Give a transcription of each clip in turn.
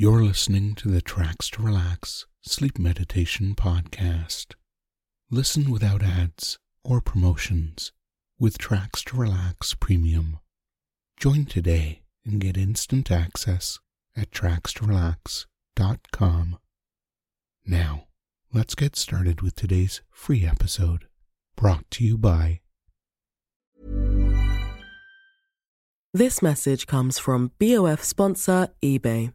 You're listening to the Tracks to Relax Sleep Meditation Podcast. Listen without ads or promotions with Tracks to Relax Premium. Join today and get instant access at trackstorelax.com. Now, let's get started with today's free episode brought to you by This message comes from BOF sponsor eBay.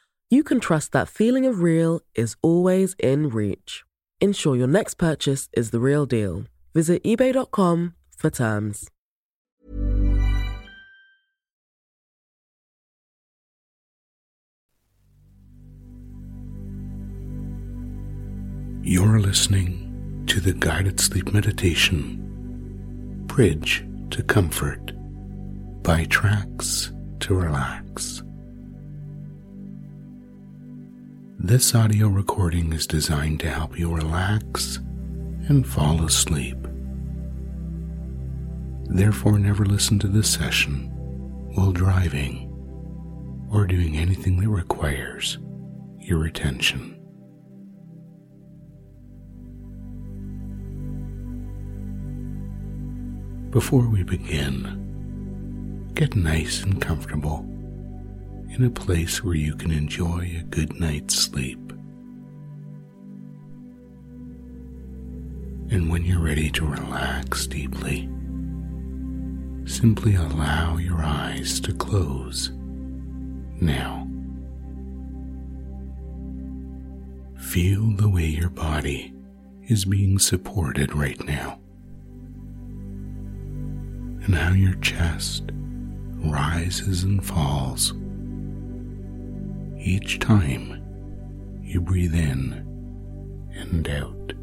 you can trust that feeling of real is always in reach. Ensure your next purchase is the real deal. Visit eBay.com for terms. You're listening to the guided sleep meditation Bridge to Comfort by Tracks to Relax. This audio recording is designed to help you relax and fall asleep. Therefore, never listen to this session while driving or doing anything that requires your attention. Before we begin, get nice and comfortable in a place where you can enjoy a good night's sleep. And when you're ready to relax deeply, simply allow your eyes to close now. Feel the way your body is being supported right now and how your chest rises and falls each time you breathe in and out.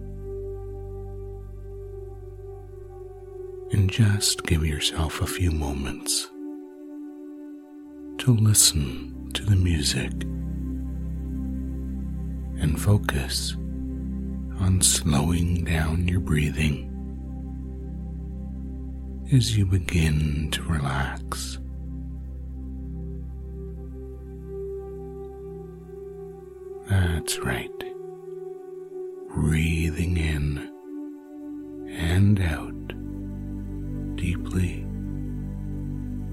And just give yourself a few moments to listen to the music and focus on slowing down your breathing as you begin to relax. That's right. Breathing in and out deeply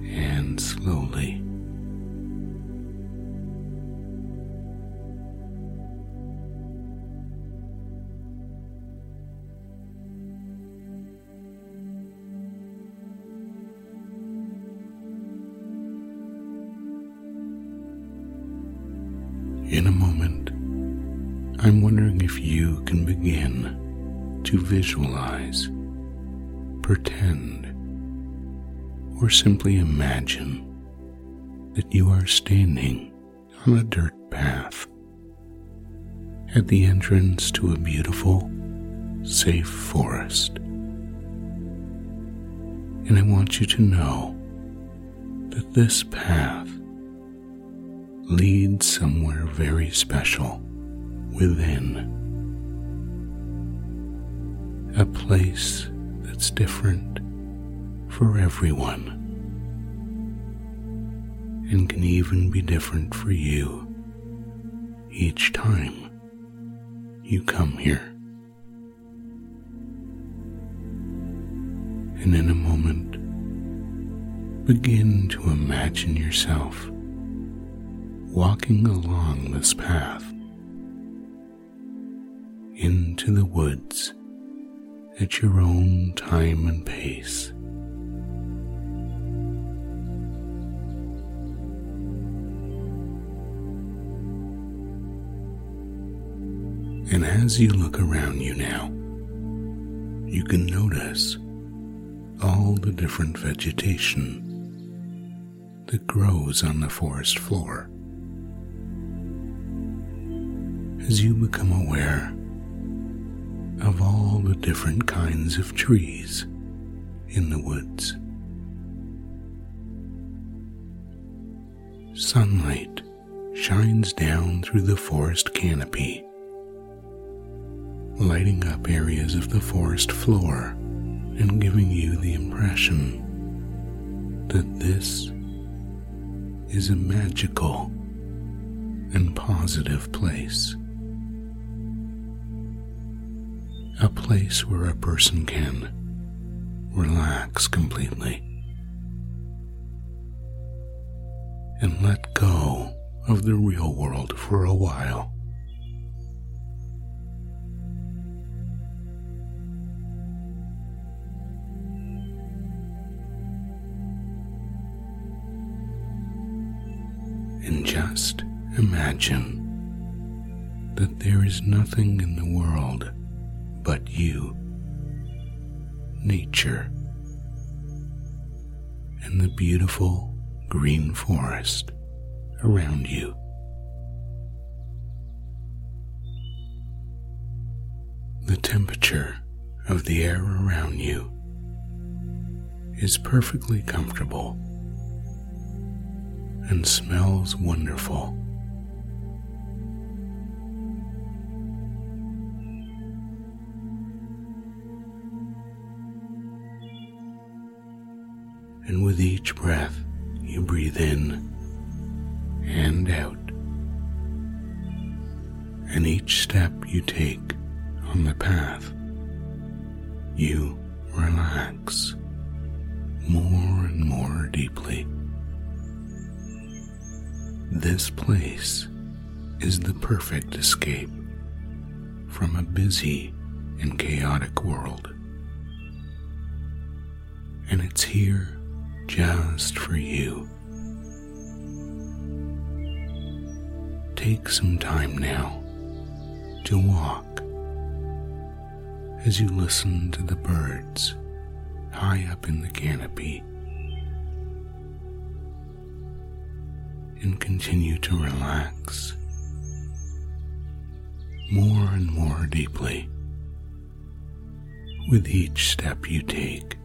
and slowly. To visualize, pretend, or simply imagine that you are standing on a dirt path at the entrance to a beautiful, safe forest. And I want you to know that this path leads somewhere very special within. A place that's different for everyone and can even be different for you each time you come here. And in a moment, begin to imagine yourself walking along this path into the woods at your own time and pace. And as you look around you now, you can notice all the different vegetation that grows on the forest floor as you become aware of all the different kinds of trees in the woods. Sunlight shines down through the forest canopy, lighting up areas of the forest floor and giving you the impression that this is a magical and positive place. A place where a person can relax completely and let go of the real world for a while. And just imagine that there is nothing in the world but you, nature, and the beautiful green forest around you. The temperature of the air around you is perfectly comfortable and smells wonderful. And with each breath you breathe in and out, and each step you take on the path, you relax more and more deeply. This place is the perfect escape from a busy and chaotic world. And it's here just for you. Take some time now to walk as you listen to the birds high up in the canopy and continue to relax more and more deeply with each step you take.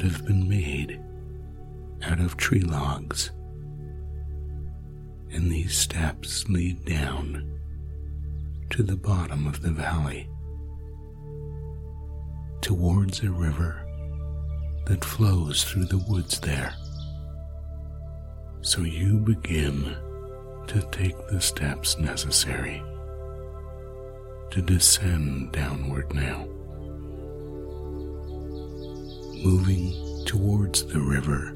That have been made out of tree logs, and these steps lead down to the bottom of the valley towards a river that flows through the woods there. So you begin to take the steps necessary to descend downward now, moving towards the river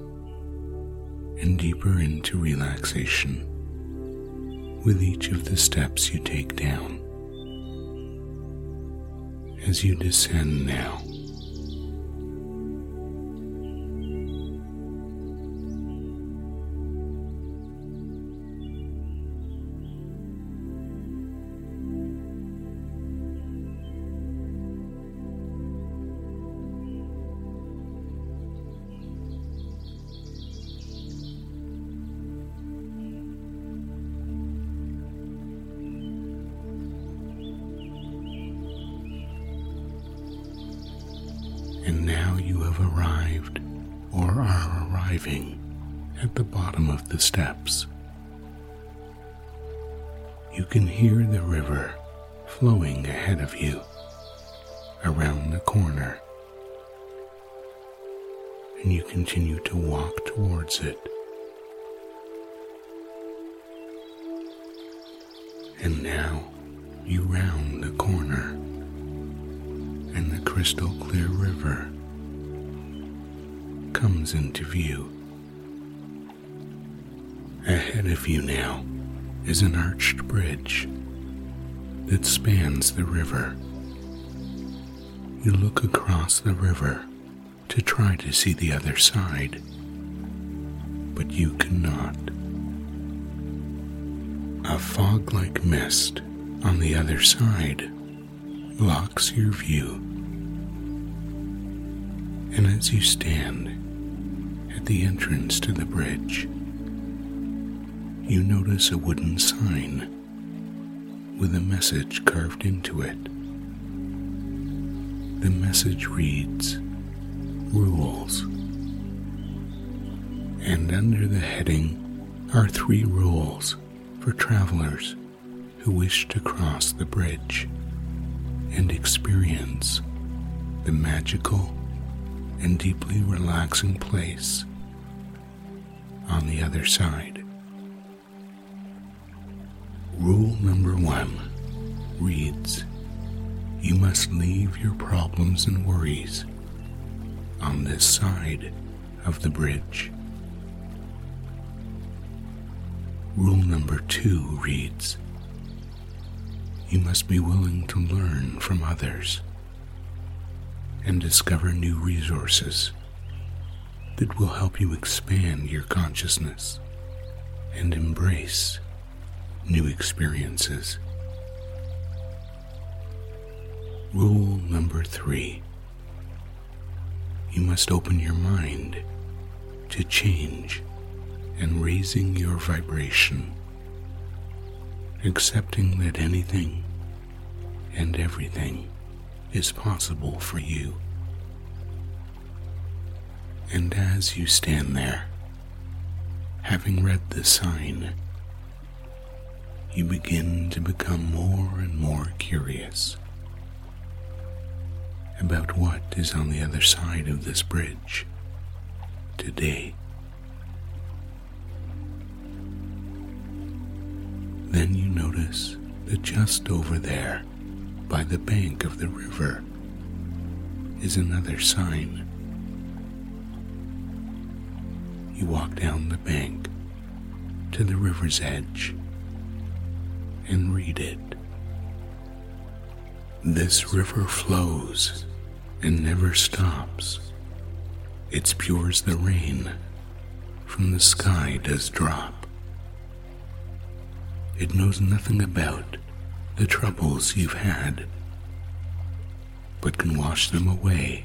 and deeper into relaxation with each of the steps you take down as you descend now. And now you round the corner, and the crystal clear river comes into view. Ahead of you now is an arched bridge that spans the river. You look across the river to try to see the other side, but you cannot. A fog like mist on the other side blocks your view. And as you stand at the entrance to the bridge, you notice a wooden sign with a message carved into it. The message reads, Rules. And under the heading are three rules for travelers who wish to cross the bridge and experience the magical and deeply relaxing place on the other side. Rule number one reads You must leave your problems and worries on this side of the bridge. Rule number two reads You must be willing to learn from others and discover new resources that will help you expand your consciousness and embrace new experiences. Rule number three you must open your mind to change and raising your vibration, accepting that anything and everything is possible for you. And as you stand there, having read the sign, you begin to become more and more curious about what is on the other side of this bridge today. Then you notice that just over there, by the bank of the river, is another sign. You walk down the bank to the river's edge and read it. This river flows and never stops. It's pure as the rain from the sky does drop. It knows nothing about the troubles you've had, but can wash them away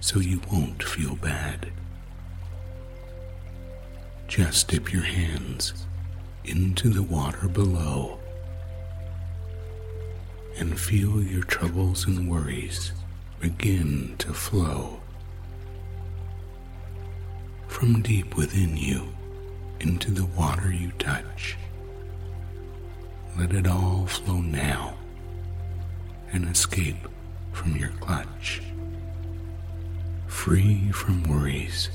so you won't feel bad. Just dip your hands into the water below and feel your troubles and worries begin to flow from deep within you into the water you touch. Let it all flow now and escape from your clutch. Free from worries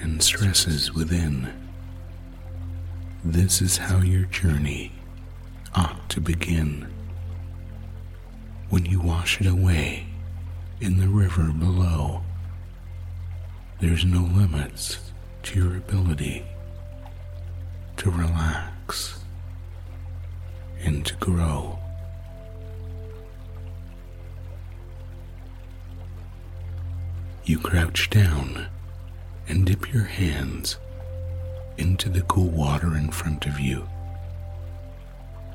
and stresses within. This is how your journey ought to begin. When you wash it away in the river below, there's no limits to your ability to relax and to grow. You crouch down and dip your hands into the cool water in front of you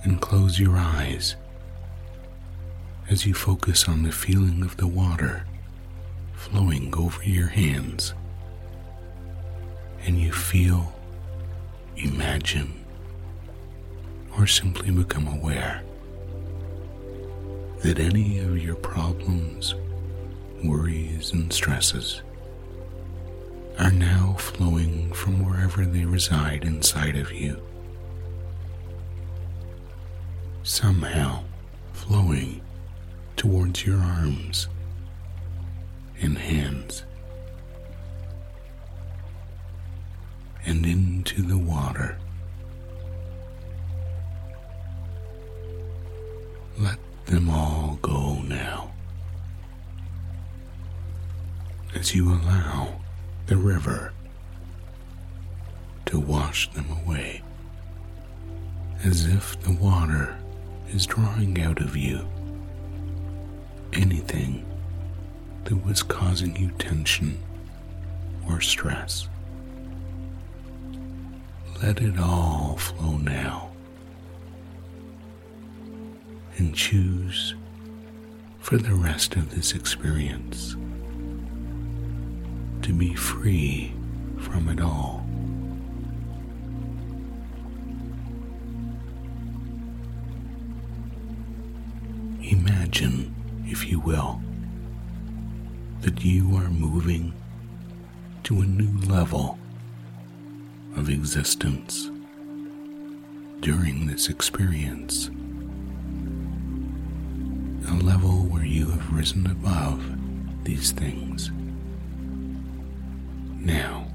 and close your eyes as you focus on the feeling of the water flowing over your hands and you feel, imagine, or simply become aware that any of your problems, worries, and stresses are now flowing from wherever they reside inside of you. Somehow flowing towards your arms and hands and into the water. Let them all go now. As you allow the river to wash them away, as if the water is drawing out of you anything that was causing you tension or stress. Let it all flow now and choose for the rest of this experience to be free from it all. Imagine, if you will, that you are moving to a new level of existence during this experience. A level where you have risen above these things. Now,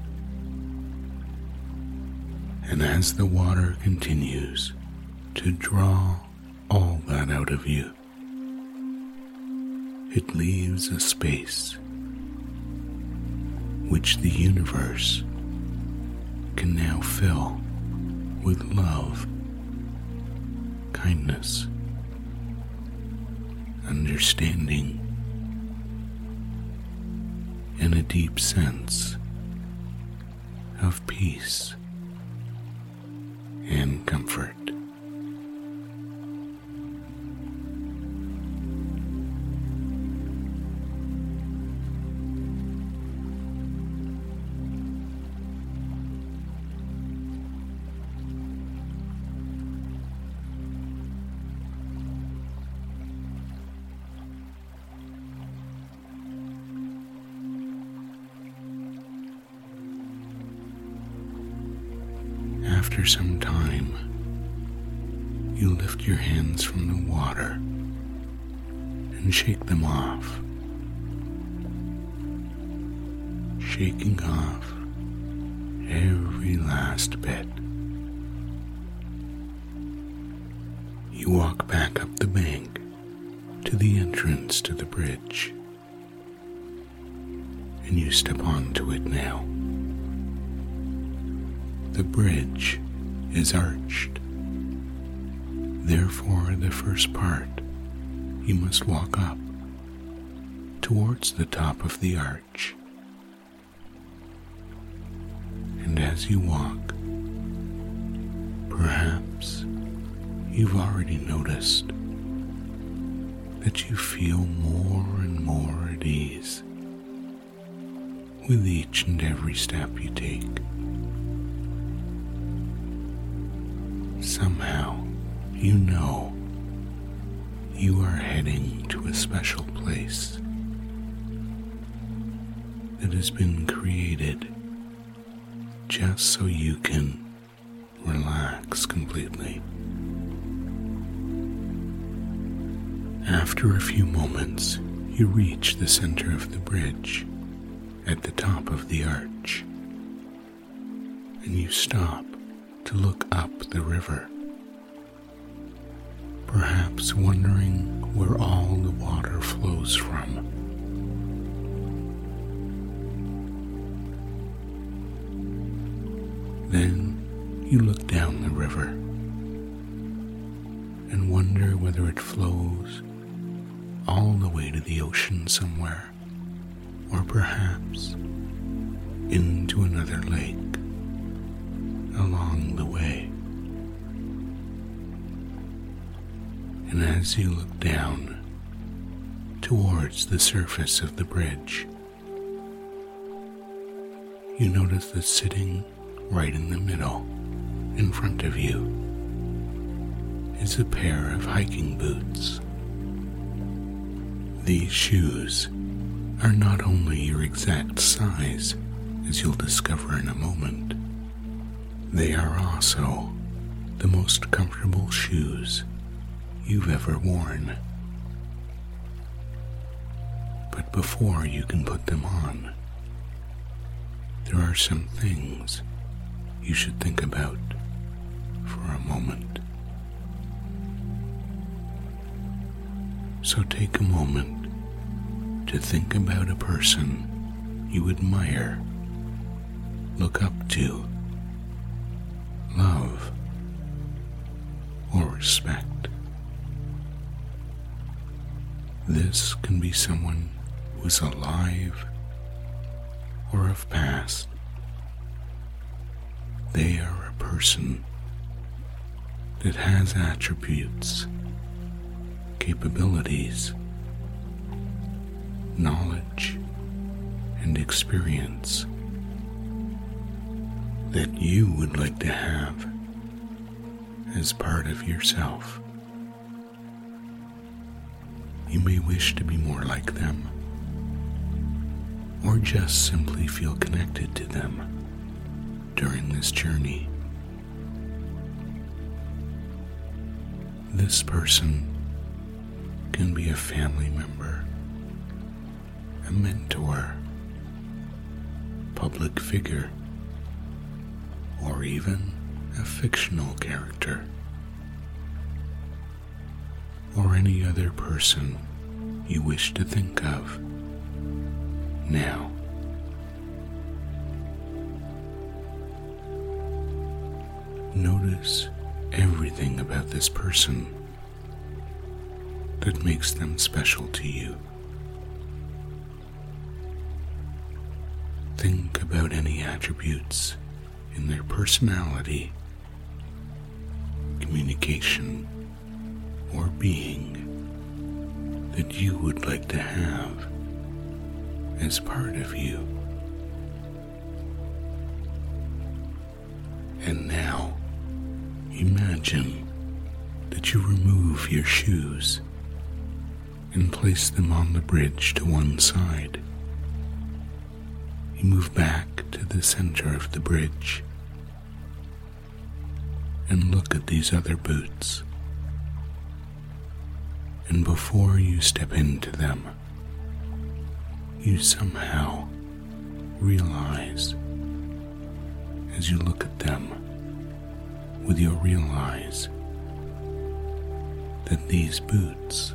and as the water continues to draw all that out of you, it leaves a space which the universe can now fill with love, kindness, understanding, and a deep sense of peace and comfort. Some time, you lift your hands from the water and shake them off, shaking off every last bit. You walk back up the bank to the entrance to the bridge, and you step onto it now. The bridge is arched. Therefore, the first part you must walk up towards the top of the arch. And as you walk, perhaps you've already noticed that you feel more and more at ease with each and every step you take. Somehow, you know you are heading to a special place that has been created just so you can relax completely. After a few moments, you reach the center of the bridge at the top of the arch, and you stop to look up the river, perhaps wondering where all the water flows from. Then you look down the river and wonder whether it flows all the way to the ocean somewhere, or perhaps into another lake along the way. And as you look down towards the surface of the bridge, you notice that sitting right in the middle, in front of you, is a pair of hiking boots. These shoes are not only your exact size, as you'll discover in a moment, they are also the most comfortable shoes you've ever worn. But before you can put them on, there are some things you should think about for a moment. So take a moment to think about a person you admire, look up to, love, or respect. This can be someone who is alive or of past. They are a person that has attributes, capabilities, knowledge, and experience that you would like to have as part of yourself. You may wish to be more like them, or just simply feel connected to them during this journey. This person can be a family member, a mentor, public figure, or even a fictional character, or any other person you wish to think of now. Notice everything about this person that makes them special to you. Think about any attributes in their personality, communication, or being that you would like to have as part of you. And now, imagine that you remove your shoes and place them on the bridge to one side. You move back to the center of the bridge and look at these other boots. And before you step into them, you somehow realize as you look at them with your real eyes that these boots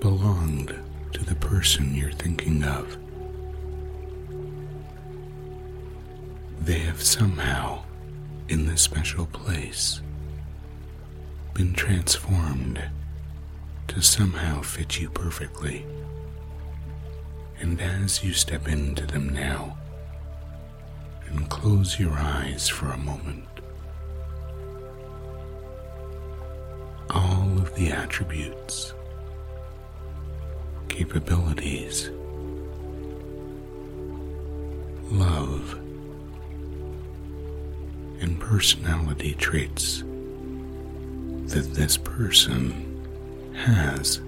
belonged to the person you're thinking of. They have somehow, in this special place, been transformed to somehow fit you perfectly. And as you step into them now and close your eyes for a moment, all of the attributes, capabilities, love, and personality traits that this person has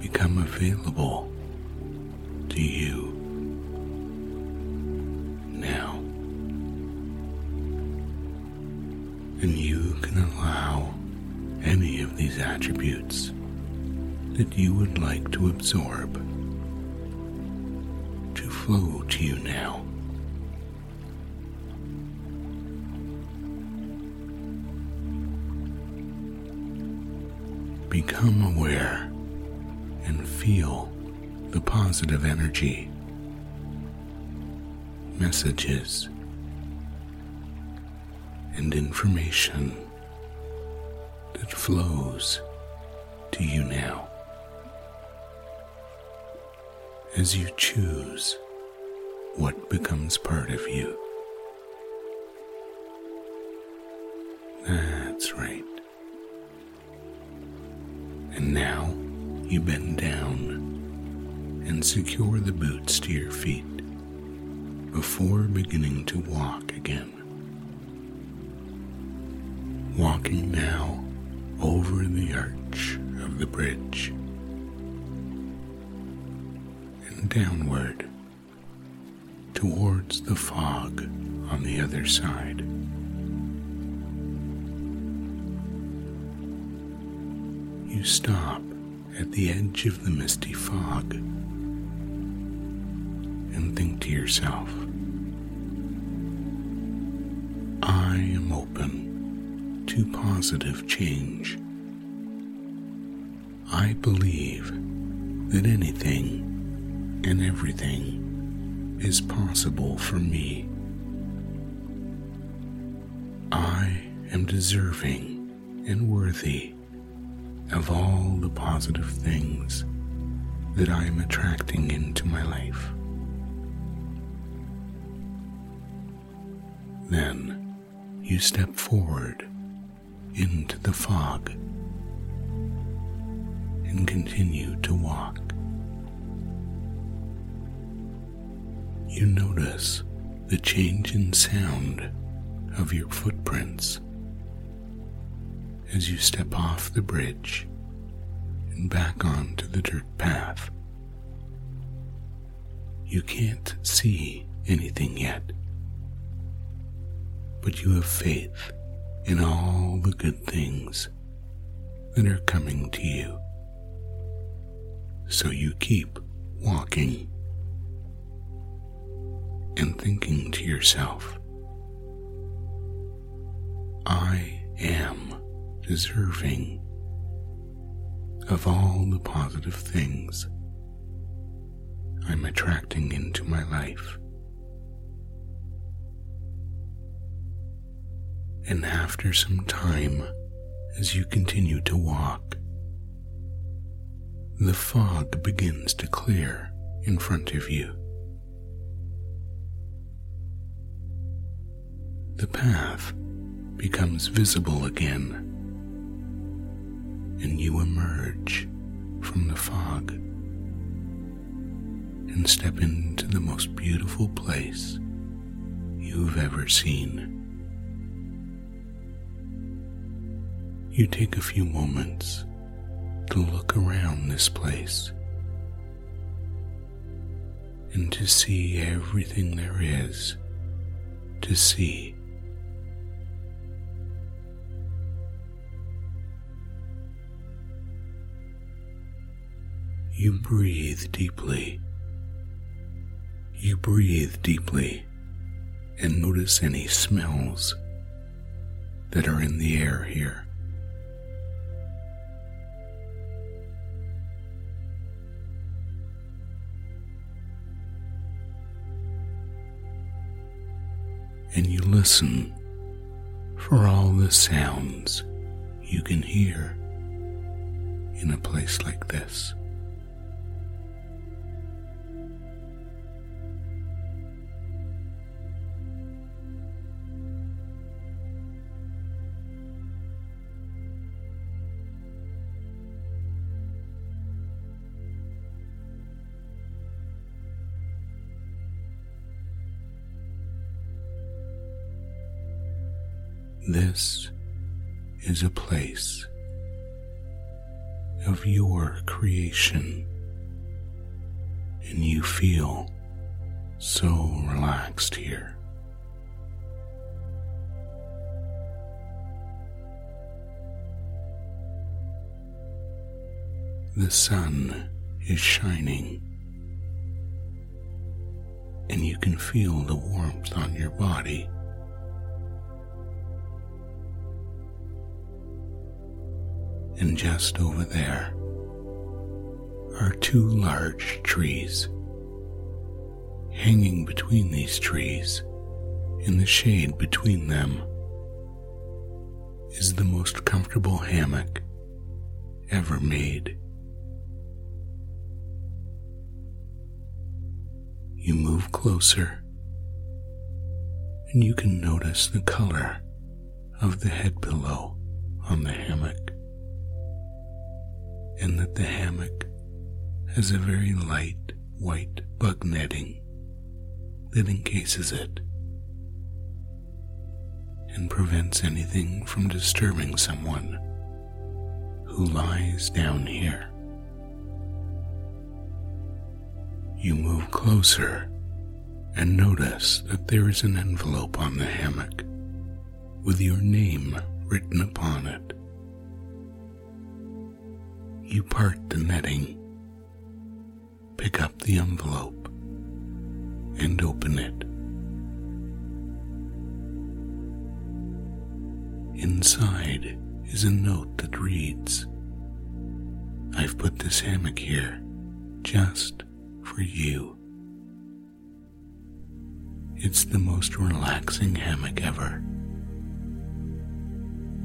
become available to you now. And you can allow any of these attributes that you would like to absorb to flow to you now. Become aware and feel the positive energy, messages, and information that flows to you now as you choose what becomes part of you. And now you bend down and secure the boots to your feet before beginning to walk again. Walking now over the arch of the bridge and downward towards the fog on the other side. You stop at the edge of the misty fog and think to yourself, I am open to positive change. I believe that anything and everything is possible for me. I am deserving and worthy of all the positive things that I am attracting into my life. Then you step forward into the fog and continue to walk. You notice the change in sound of your footprints as you step off the bridge and back onto the dirt path. You can't see anything yet, but you have faith in all the good things that are coming to you. So you keep walking and thinking to yourself, I am deserving of all the positive things I'm attracting into my life. And after some time, as you continue to walk, the fog begins to clear in front of you. The path becomes visible again, and you emerge from the fog and step into the most beautiful place you've ever seen. You take a few moments to look around this place and to see everything there is to see. You breathe deeply. You breathe deeply and notice any smells that are in the air here. and you listen for all the sounds you can hear in a place like this. This is a place of your creation, and you feel so relaxed here. The sun is shining, and you can feel the warmth on your body. And just over there are two large trees. Hanging between these trees, in the shade between them, is the most comfortable hammock ever made. You move closer, and you can notice the color of the head pillow on the hammock and that the hammock has a very light white bug netting that encases it and prevents anything from disturbing someone who lies down here. You move closer and notice that there is an envelope on the hammock with your name written upon it you part the netting, pick up the envelope, and open it. Inside is a note that reads I've put this hammock here just for you. It's the most relaxing hammock ever.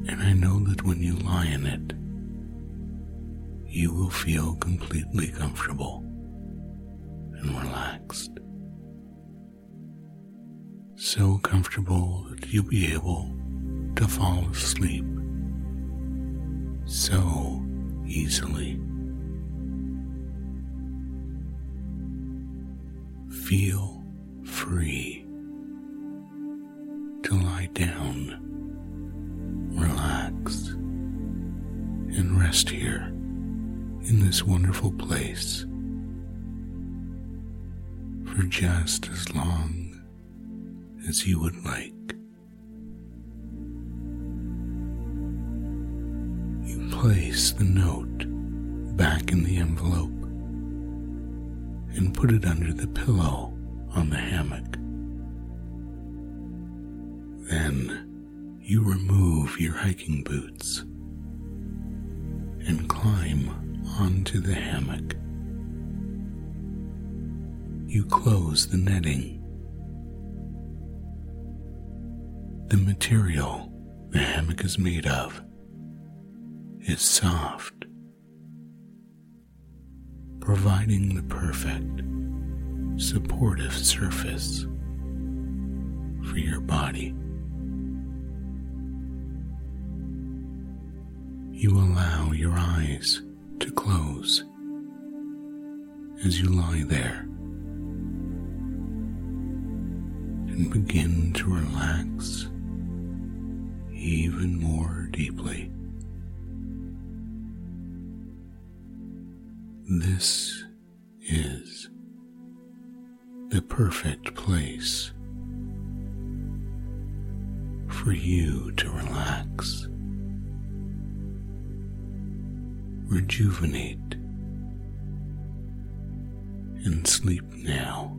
And I know that when you lie in it, you will feel completely comfortable and relaxed. So comfortable that you'll be able to fall asleep so easily. Feel free to lie down, relax, and rest here in this wonderful place for just as long as you would like. You place the note back in the envelope and put it under the pillow on the hammock. Then you remove your hiking boots and climb onto the hammock. You close the netting. The material the hammock is made of is soft, providing the perfect supportive surface for your body. You allow your eyes to close as you lie there and begin to relax even more deeply. This is the perfect place for you to relax, rejuvenate, and sleep now.